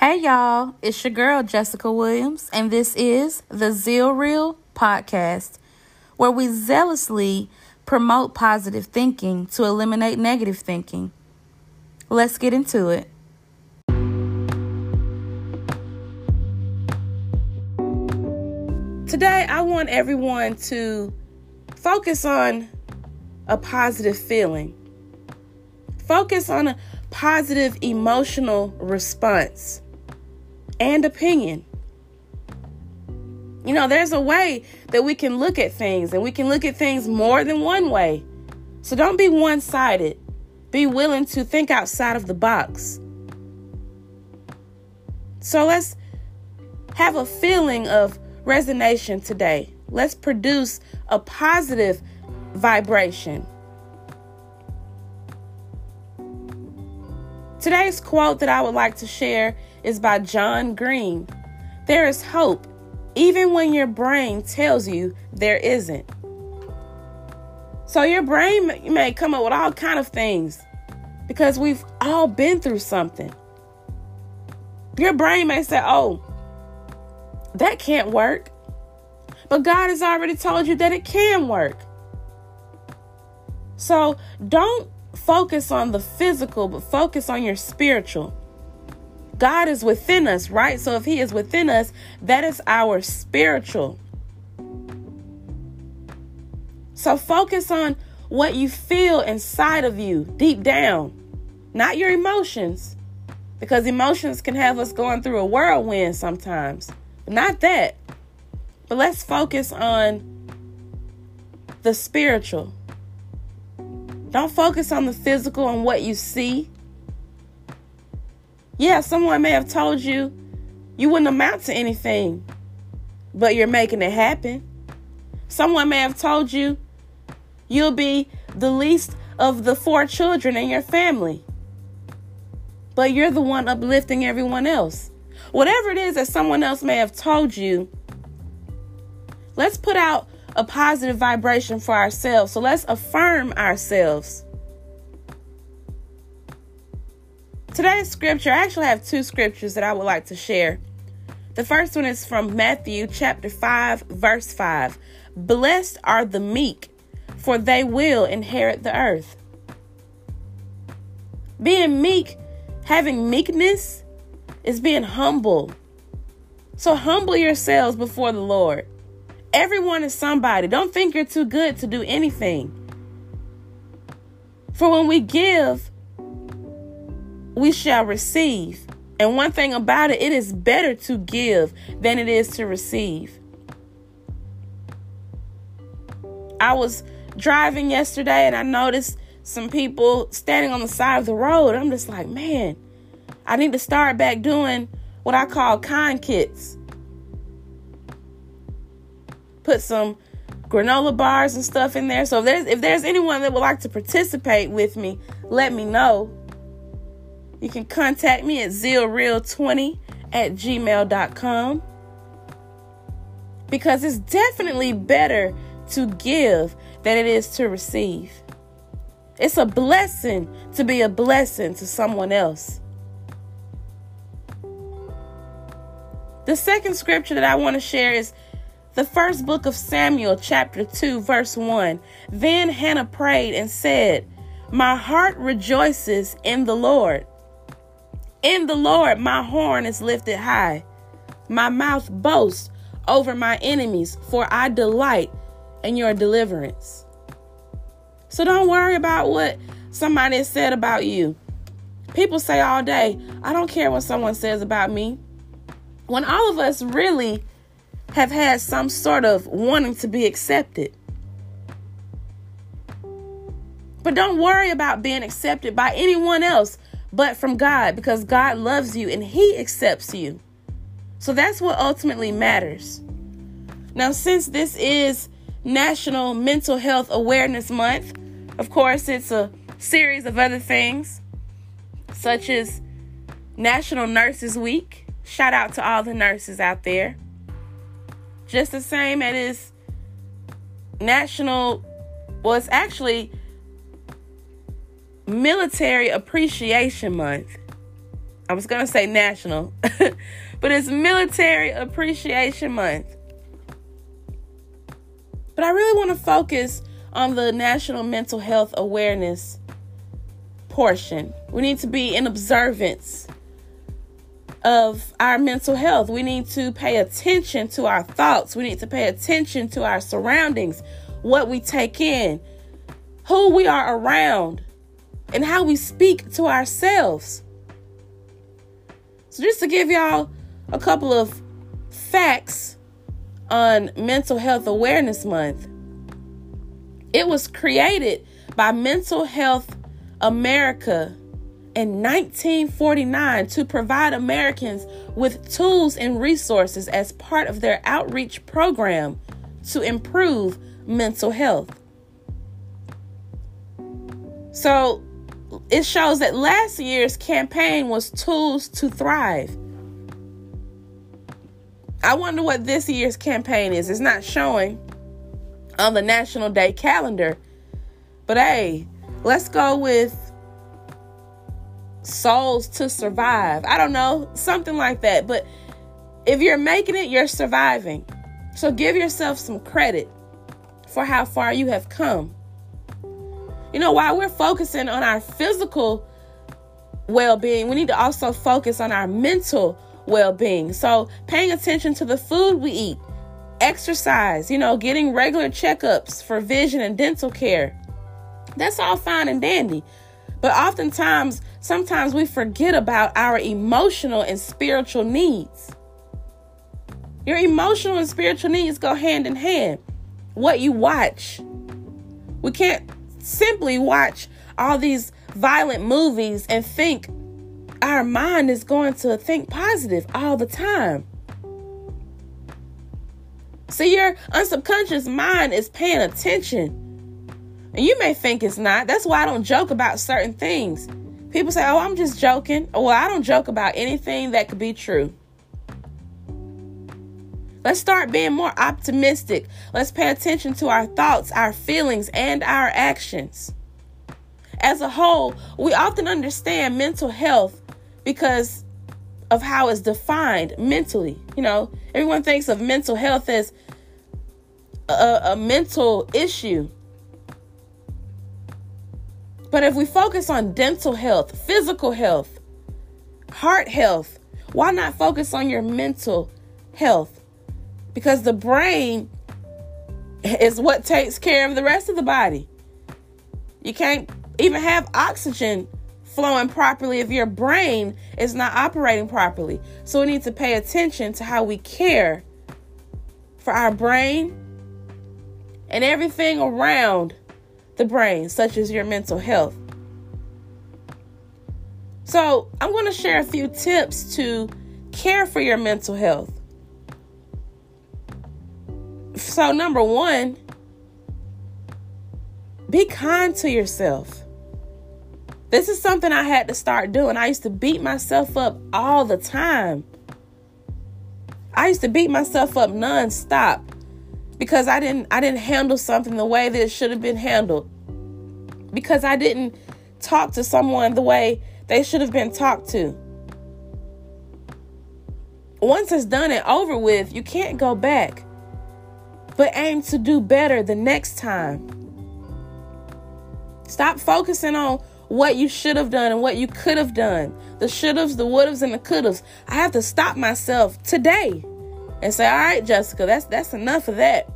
Hey y'all, it's your girl Jessica Williams, and this is the Zeal Reel podcast, where we zealously promote positive thinking to eliminate negative thinking. Let's get into it. Today, I want everyone to focus on a positive feeling. Focus on a positive emotional response and opinion. You know, there's a way that we can look at things, and we can look at things more than one way. So don't be one sided. Be willing to think outside of the box. So let's have a feeling of resonation today. Let's produce a positive vibration. Today's quote that I would like to share is by John Green. There is hope, even when your brain tells you there isn't. So your brain may come up with all kind of things because we've all been through something. Your brain may say, "Oh, that can't work." But God has already told you that it can work. So don't focus on the physical, but focus on your spiritual. God is within us, right? So if He is within us, that is our spiritual. So focus on what you feel inside of you, deep down, not your emotions, because emotions can have us going through a whirlwind sometimes. Not that. But let's focus on the spiritual. Don't focus on the physical and what you see. Yeah, someone may have told you you wouldn't amount to anything, but you're making it happen. Someone may have told you you'll be the least of the four children in your family, but you're the one uplifting everyone else. Whatever it is that someone else may have told you, let's put out a positive vibration for ourselves. So let's affirm ourselves. Today's scripture, I actually have two scriptures that I would like to share. The first one is from Matthew chapter 5, verse 5. Blessed are the meek, for they will inherit the earth. Being meek, having meekness, is being humble. So humble yourselves before the Lord. Everyone is somebody. Don't think you're too good to do anything. For when we give, we shall receive. And one thing about it, it is better to give than it is to receive. I was driving yesterday and I noticed some people standing on the side of the road. I'm just like, man, I need to start back doing what I call kind kits. Put some granola bars and stuff in there. So if there's if there's anyone that would like to participate with me, let me know. You can contact me at zealreal20 at gmail.com because it's definitely better to give than it is to receive. It's a blessing to be a blessing to someone else. The second scripture that I want to share is the first book of Samuel, chapter 2, verse 1. Then Hannah prayed and said, My heart rejoices in the Lord. In the Lord, my horn is lifted high. My mouth boasts over my enemies, for I delight in your deliverance. So don't worry about what somebody said about you. People say all day, I don't care what someone says about me. When all of us really have had some sort of wanting to be accepted. But don't worry about being accepted by anyone else but from God because God loves you and He accepts you. So that's what ultimately matters. Now, since this is National Mental Health Awareness Month, of course, it's a series of other things, such as National Nurses Week. Shout out to all the nurses out there. Just the same as National, well, it's actually Military Appreciation Month. I was going to say national, but it's Military Appreciation Month. But I really want to focus on the National Mental Health Awareness portion. We need to be in observance of our mental health. We need to pay attention to our thoughts. We need to pay attention to our surroundings, what we take in, who we are around, and how we speak to ourselves. So, just to give y'all a couple of facts on Mental Health Awareness Month, it was created by Mental Health America in 1949 to provide Americans with tools and resources as part of their outreach program to improve mental health. So it shows that last year's campaign was Tools to Thrive. I wonder what this year's campaign is. It's not showing on the National Day calendar. But hey, let's go with souls to survive. I don't know, something like that. But if you're making it, you're surviving. So give yourself some credit for how far you have come. You know, while we're focusing on our physical well being, we need to also focus on our mental well being. So, paying attention to the food we eat, exercise, you know, getting regular checkups for vision and dental care. That's all fine and dandy. But oftentimes, sometimes we forget about our emotional and spiritual needs. Your emotional and spiritual needs go hand in hand. What you watch. We can't simply watch all these violent movies and think our mind is going to think positive all the time. See, your unsubconscious mind is paying attention. And you may think it's not. That's why I don't joke about certain things. People say, oh, I'm just joking. Well, I don't joke about anything that could be true. Let's start being more optimistic. Let's pay attention to our thoughts, our feelings, and our actions. As a whole, we often understand mental health because of how it's defined mentally. You know, everyone thinks of mental health as a, a mental issue. But if we focus on dental health, physical health, heart health, why not focus on your mental health? Because the brain is what takes care of the rest of the body. You can't even have oxygen flowing properly if your brain is not operating properly. So we need to pay attention to how we care for our brain and everything around the brain, such as your mental health. So, I'm going to share a few tips to care for your mental health. So, number one, be kind to yourself. This is something I had to start doing. I used to beat myself up all the time. I used to beat myself up nonstop because I didn't I didn't handle something the way that it should have been handled. Because I didn't talk to someone the way they should have been talked to. Once it's done and over with, you can't go back. But aim to do better the next time. Stop focusing on what you should have done and what you could have done. The should haves, the would haves, and the could haves. I have to stop myself today and say, all right, Jessica, that's that's enough of that.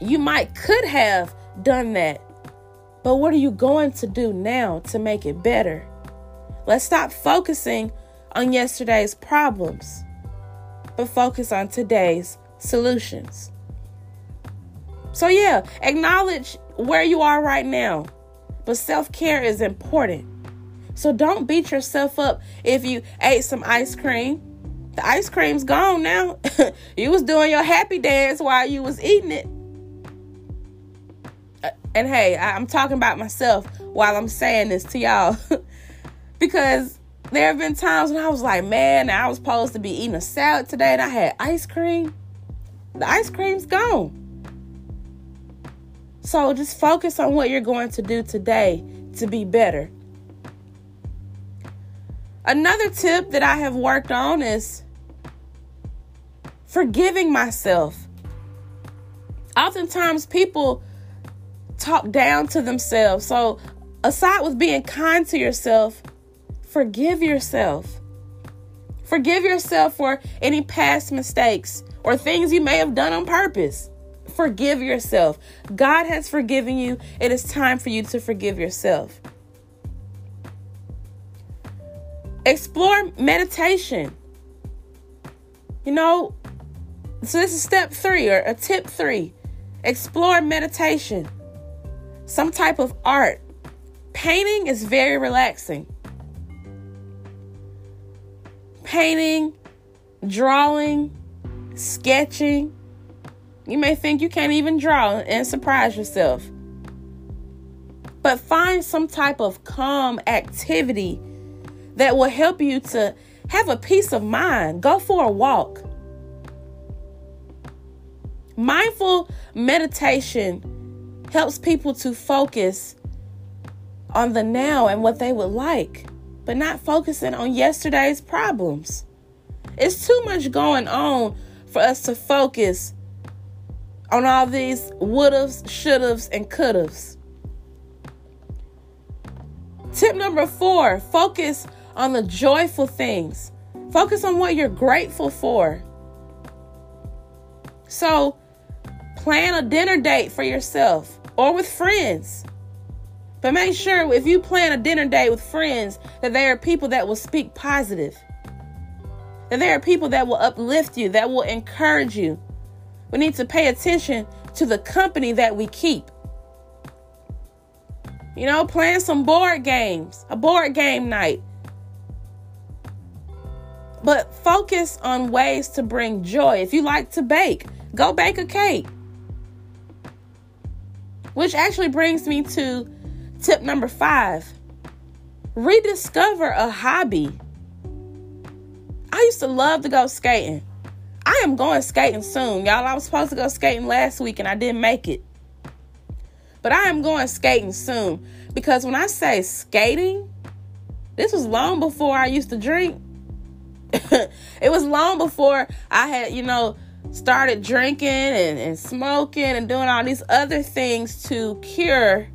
You might could have done that. But what are you going to do now to make it better? Let's stop focusing on yesterday's problems, but focus on today's solutions. So, yeah, acknowledge where you are right now, but self care is important. So, don't beat yourself up if you ate some ice cream. The ice cream's gone now. you was doing your happy dance while you was eating it. Uh, and hey, I'm talking about myself while I'm saying this to y'all. because there have been times when I was like, man, I was supposed to be eating a salad today and I had ice cream. The ice cream's gone. So just focus on what you're going to do today to be better. Another tip that I have worked on is forgiving myself. Oftentimes, people talk down to themselves. So, aside with being kind to yourself, forgive yourself. Forgive yourself for any past mistakes or things you may have done on purpose. Forgive yourself. God has forgiven you. It is time for you to forgive yourself. Explore meditation. You know, so this is step three or a tip three. Explore meditation. Some type of art. Painting is very relaxing. Painting, drawing, sketching. You may think you can't even draw and surprise yourself. But find some type of calm activity that will help you to have a peace of mind. Go for a walk. Mindful meditation helps people to focus on the now and what they would like, but not focusing on yesterday's problems. It's too much going on for us to focus on all these would'ves, should'ves, and could'ves. Tip number four focus on the joyful things. Focus on what you're grateful for. So, plan a dinner date for yourself or with friends. But make sure if you plan a dinner date with friends that they are people that will speak positive. That there are people that will uplift you, that will encourage you. We need to pay attention to the company that we keep. You know, playing some board games, a board game night. But focus on ways to bring joy. If you like to bake, go bake a cake. Which actually brings me to tip number five rediscover a hobby. Used to love to go skating. I am going skating soon. Y'all, I was supposed to go skating last week and I didn't make it. But I am going skating soon because when I say skating, this was long before I used to drink. it was long before I had, you know, started drinking and, and smoking and doing all these other things to cure.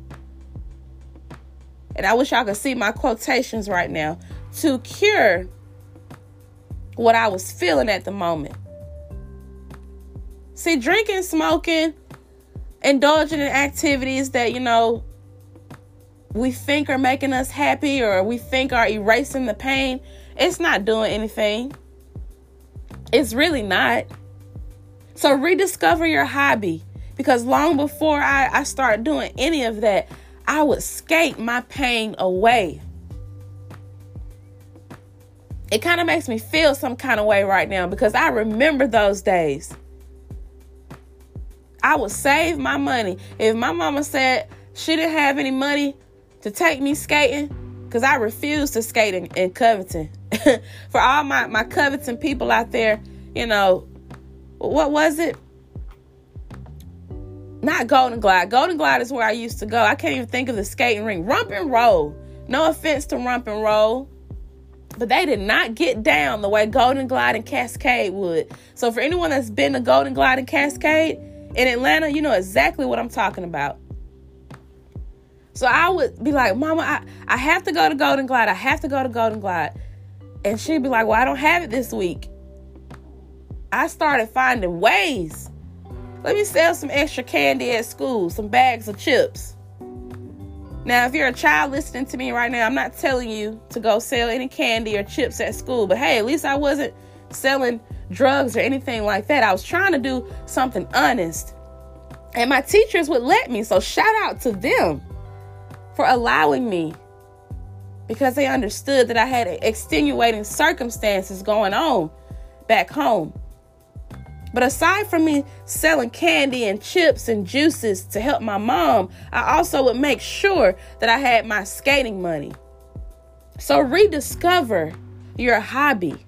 And I wish y'all could see my quotations right now to cure what I was feeling at the moment. See, drinking, smoking, indulging in activities that, you know, we think are making us happy or we think are erasing the pain, it's not doing anything. It's really not. So rediscover your hobby because long before I, I start doing any of that, I would skate my pain away. It kind of makes me feel some kind of way right now because I remember those days. I would save my money. If my mama said she didn't have any money to take me skating, because I refused to skate in, in Covington. For all my, my Covington people out there, you know, what was it? Not Golden Glide. Golden Glide is where I used to go. I can't even think of the skating ring. Rump and Roll. No offense to Rump and Roll. But they did not get down the way Golden Glide and Cascade would. So for anyone that's been to Golden Glide and Cascade in Atlanta, you know exactly what I'm talking about. So I would be like, Mama, I, I have to go to Golden Glide. I have to go to Golden Glide. And she'd be like, Well, I don't have it this week. I started finding ways. Let me sell some extra candy at school, some bags of chips. Now, if you're a child listening to me right now, I'm not telling you to go sell any candy or chips at school, but hey, at least I wasn't selling drugs or anything like that. I was trying to do something honest. And my teachers would let me, so shout out to them for allowing me because they understood that I had extenuating circumstances going on back home. But aside from me selling candy and chips and juices to help my mom, I also would make sure that I had my skating money. So rediscover your hobby.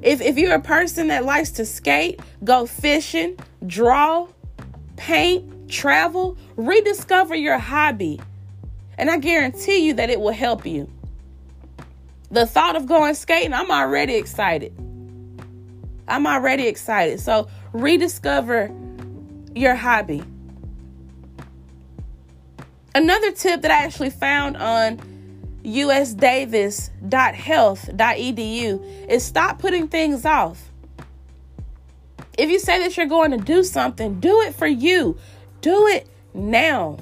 If, if you're a person that likes to skate, go fishing, draw, paint, travel, rediscover your hobby. And I guarantee you that it will help you. The thought of going skating, I'm already excited. I'm already excited. So rediscover your hobby. Another tip that I actually found on ucdavis.health.edu is stop putting things off. If you say that you're going to do something, do it for you. Do it now.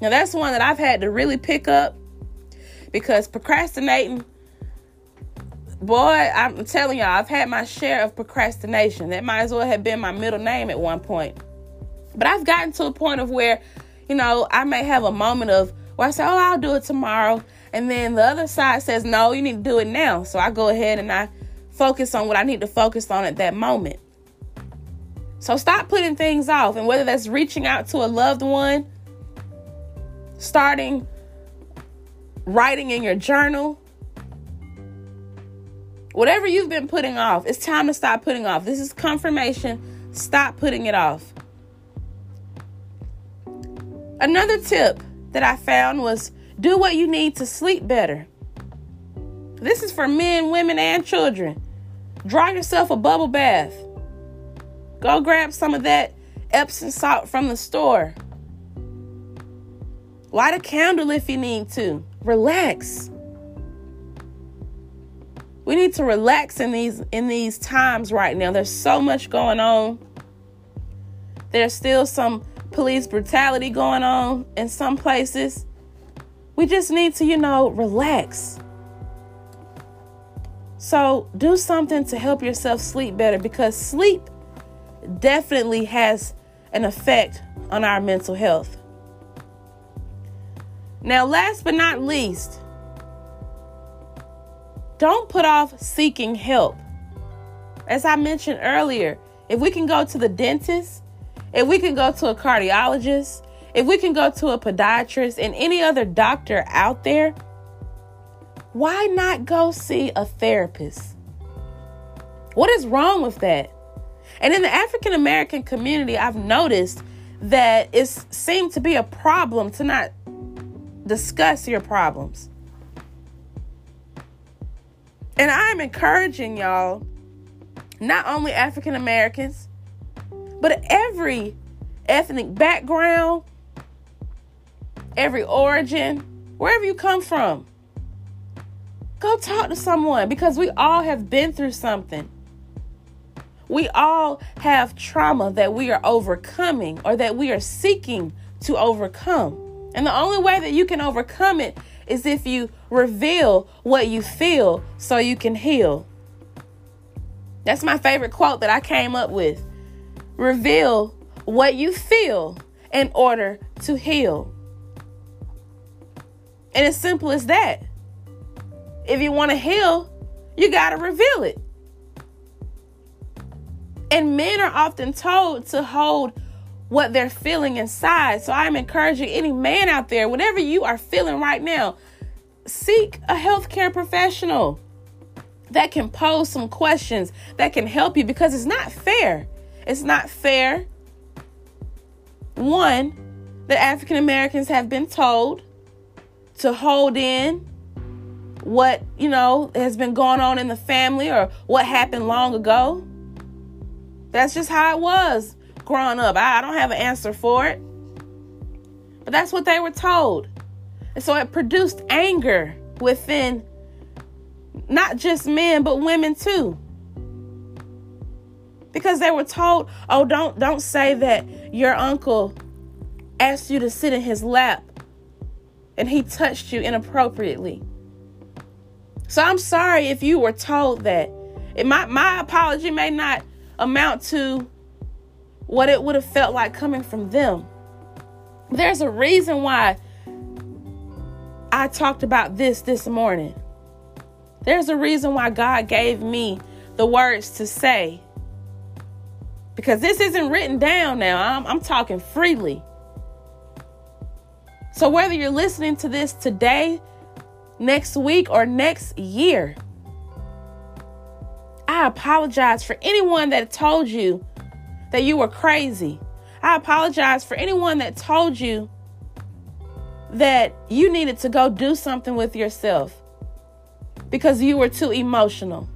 Now, that's one that I've had to really pick up because procrastinating, boy, I'm telling y'all, I've had my share of procrastination. That might as well have been my middle name at one point. But I've gotten to a point of where, you know, I may have a moment of where I say, oh, I'll do it tomorrow. And then the other side says, no, you need to do it now. So I go ahead and I focus on what I need to focus on at that moment. So stop putting things off. And whether that's reaching out to a loved one, starting writing in your journal, whatever you've been putting off, it's time to stop putting off. This is confirmation. Stop putting it off. Another tip that I found was do what you need to sleep better. This is for men, women, and children. Draw yourself a bubble bath. Go grab some of that Epsom salt from the store. Light a candle if you need to. Relax. We need to relax in these in these times right now. There's so much going on. There's still some police brutality going on in some places. We just need to, you know, relax. So, do something to help yourself sleep better because sleep definitely has an effect on our mental health. Now, last but not least, don't put off seeking help. As I mentioned earlier, if we can go to the dentist, if we can go to a cardiologist, if we can go to a podiatrist and any other doctor out there, why not go see a therapist? What is wrong with that? And in the African American community, I've noticed that it seemed to be a problem to not discuss your problems. And I'm encouraging y'all, not only African Americans, but every ethnic background, every origin, wherever you come from, go talk to someone because we all have been through something. We all have trauma that we are overcoming or that we are seeking to overcome. And the only way that you can overcome it is if you reveal what you feel so you can heal. That's my favorite quote that I came up with. Reveal what you feel in order to heal. And as simple as that. If you want to heal, you got to reveal it. And men are often told to hold what they're feeling inside. So I'm encouraging any man out there, whatever you are feeling right now, seek a healthcare professional that can pose some questions that can help you because it's not fair. It's not fair. One, that African Americans have been told to hold in what, you know, has been going on in the family or what happened long ago. That's just how it was growing up. I, I don't have an answer for it. But that's what they were told. And so it produced anger within not just men, but women too. Because they were told, oh, don't don't say that your uncle asked you to sit in his lap and he touched you inappropriately. So I'm sorry if you were told that. It, my, my apology may not amount to what it would have felt like coming from them. There's a reason why I talked about this this morning. There's a reason why God gave me the words to say. Because this isn't written down now, I'm, I'm talking freely. So, whether you're listening to this today, next week, or next year, I apologize for anyone that told you that you were crazy. I apologize for anyone that told you that you needed to go do something with yourself. because you were too emotional.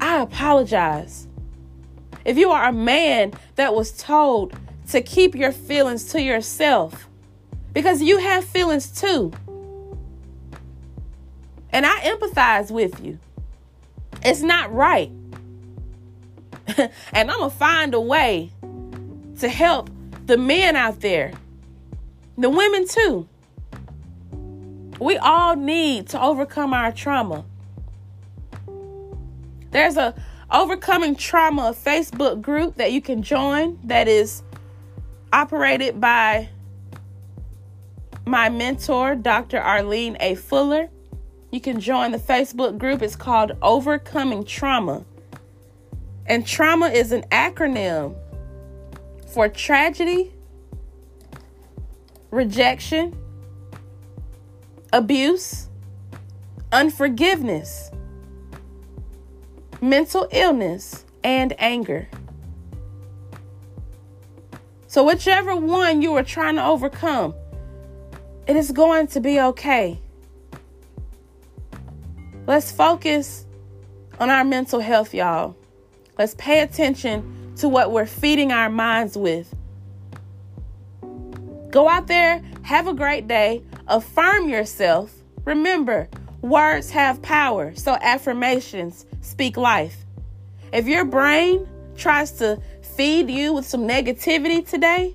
I apologize. If you are a man that was told to keep your feelings to yourself, because you have feelings too. And I empathize with you. It's not right. and I'm going to find a way to help the men out there, the women too. We all need to overcome our trauma. There's a overcoming trauma Facebook group that you can join that is operated by my mentor, Dr. Arlene A. Fuller. You can join the Facebook group. It's called Overcoming Trauma. And trauma is an acronym for tragedy, rejection, abuse, unforgiveness, mental illness, and anger. So, whichever one you are trying to overcome, it is going to be okay. Let's focus on our mental health, y'all. Let's pay attention to what we're feeding our minds with. Go out there, have a great day, affirm yourself. Remember, words have power, so affirmations speak life. If your brain tries to feed you with some negativity today,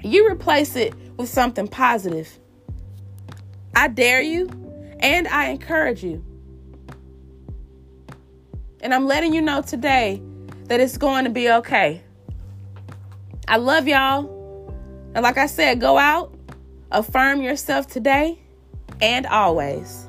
you replace it with something positive. I dare you and I encourage you. And I'm letting you know today that it's going to be okay. I love y'all. And like I said, go out, affirm yourself today and always.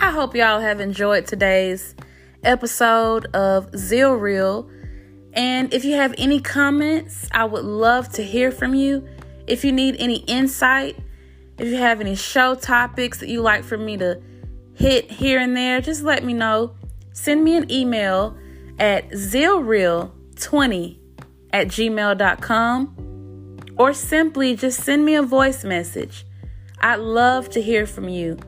I hope y'all have enjoyed today's episode of Zeal Reel. And if you have any comments, I would love to hear from you. If you need any insight, if you have any show topics that you like for me to hit here and there, just let me know. Send me an email at zealreal20 at gmail.com or simply just send me a voice message. I'd love to hear from you.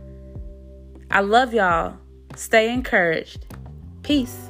I love y'all. Stay encouraged. Peace.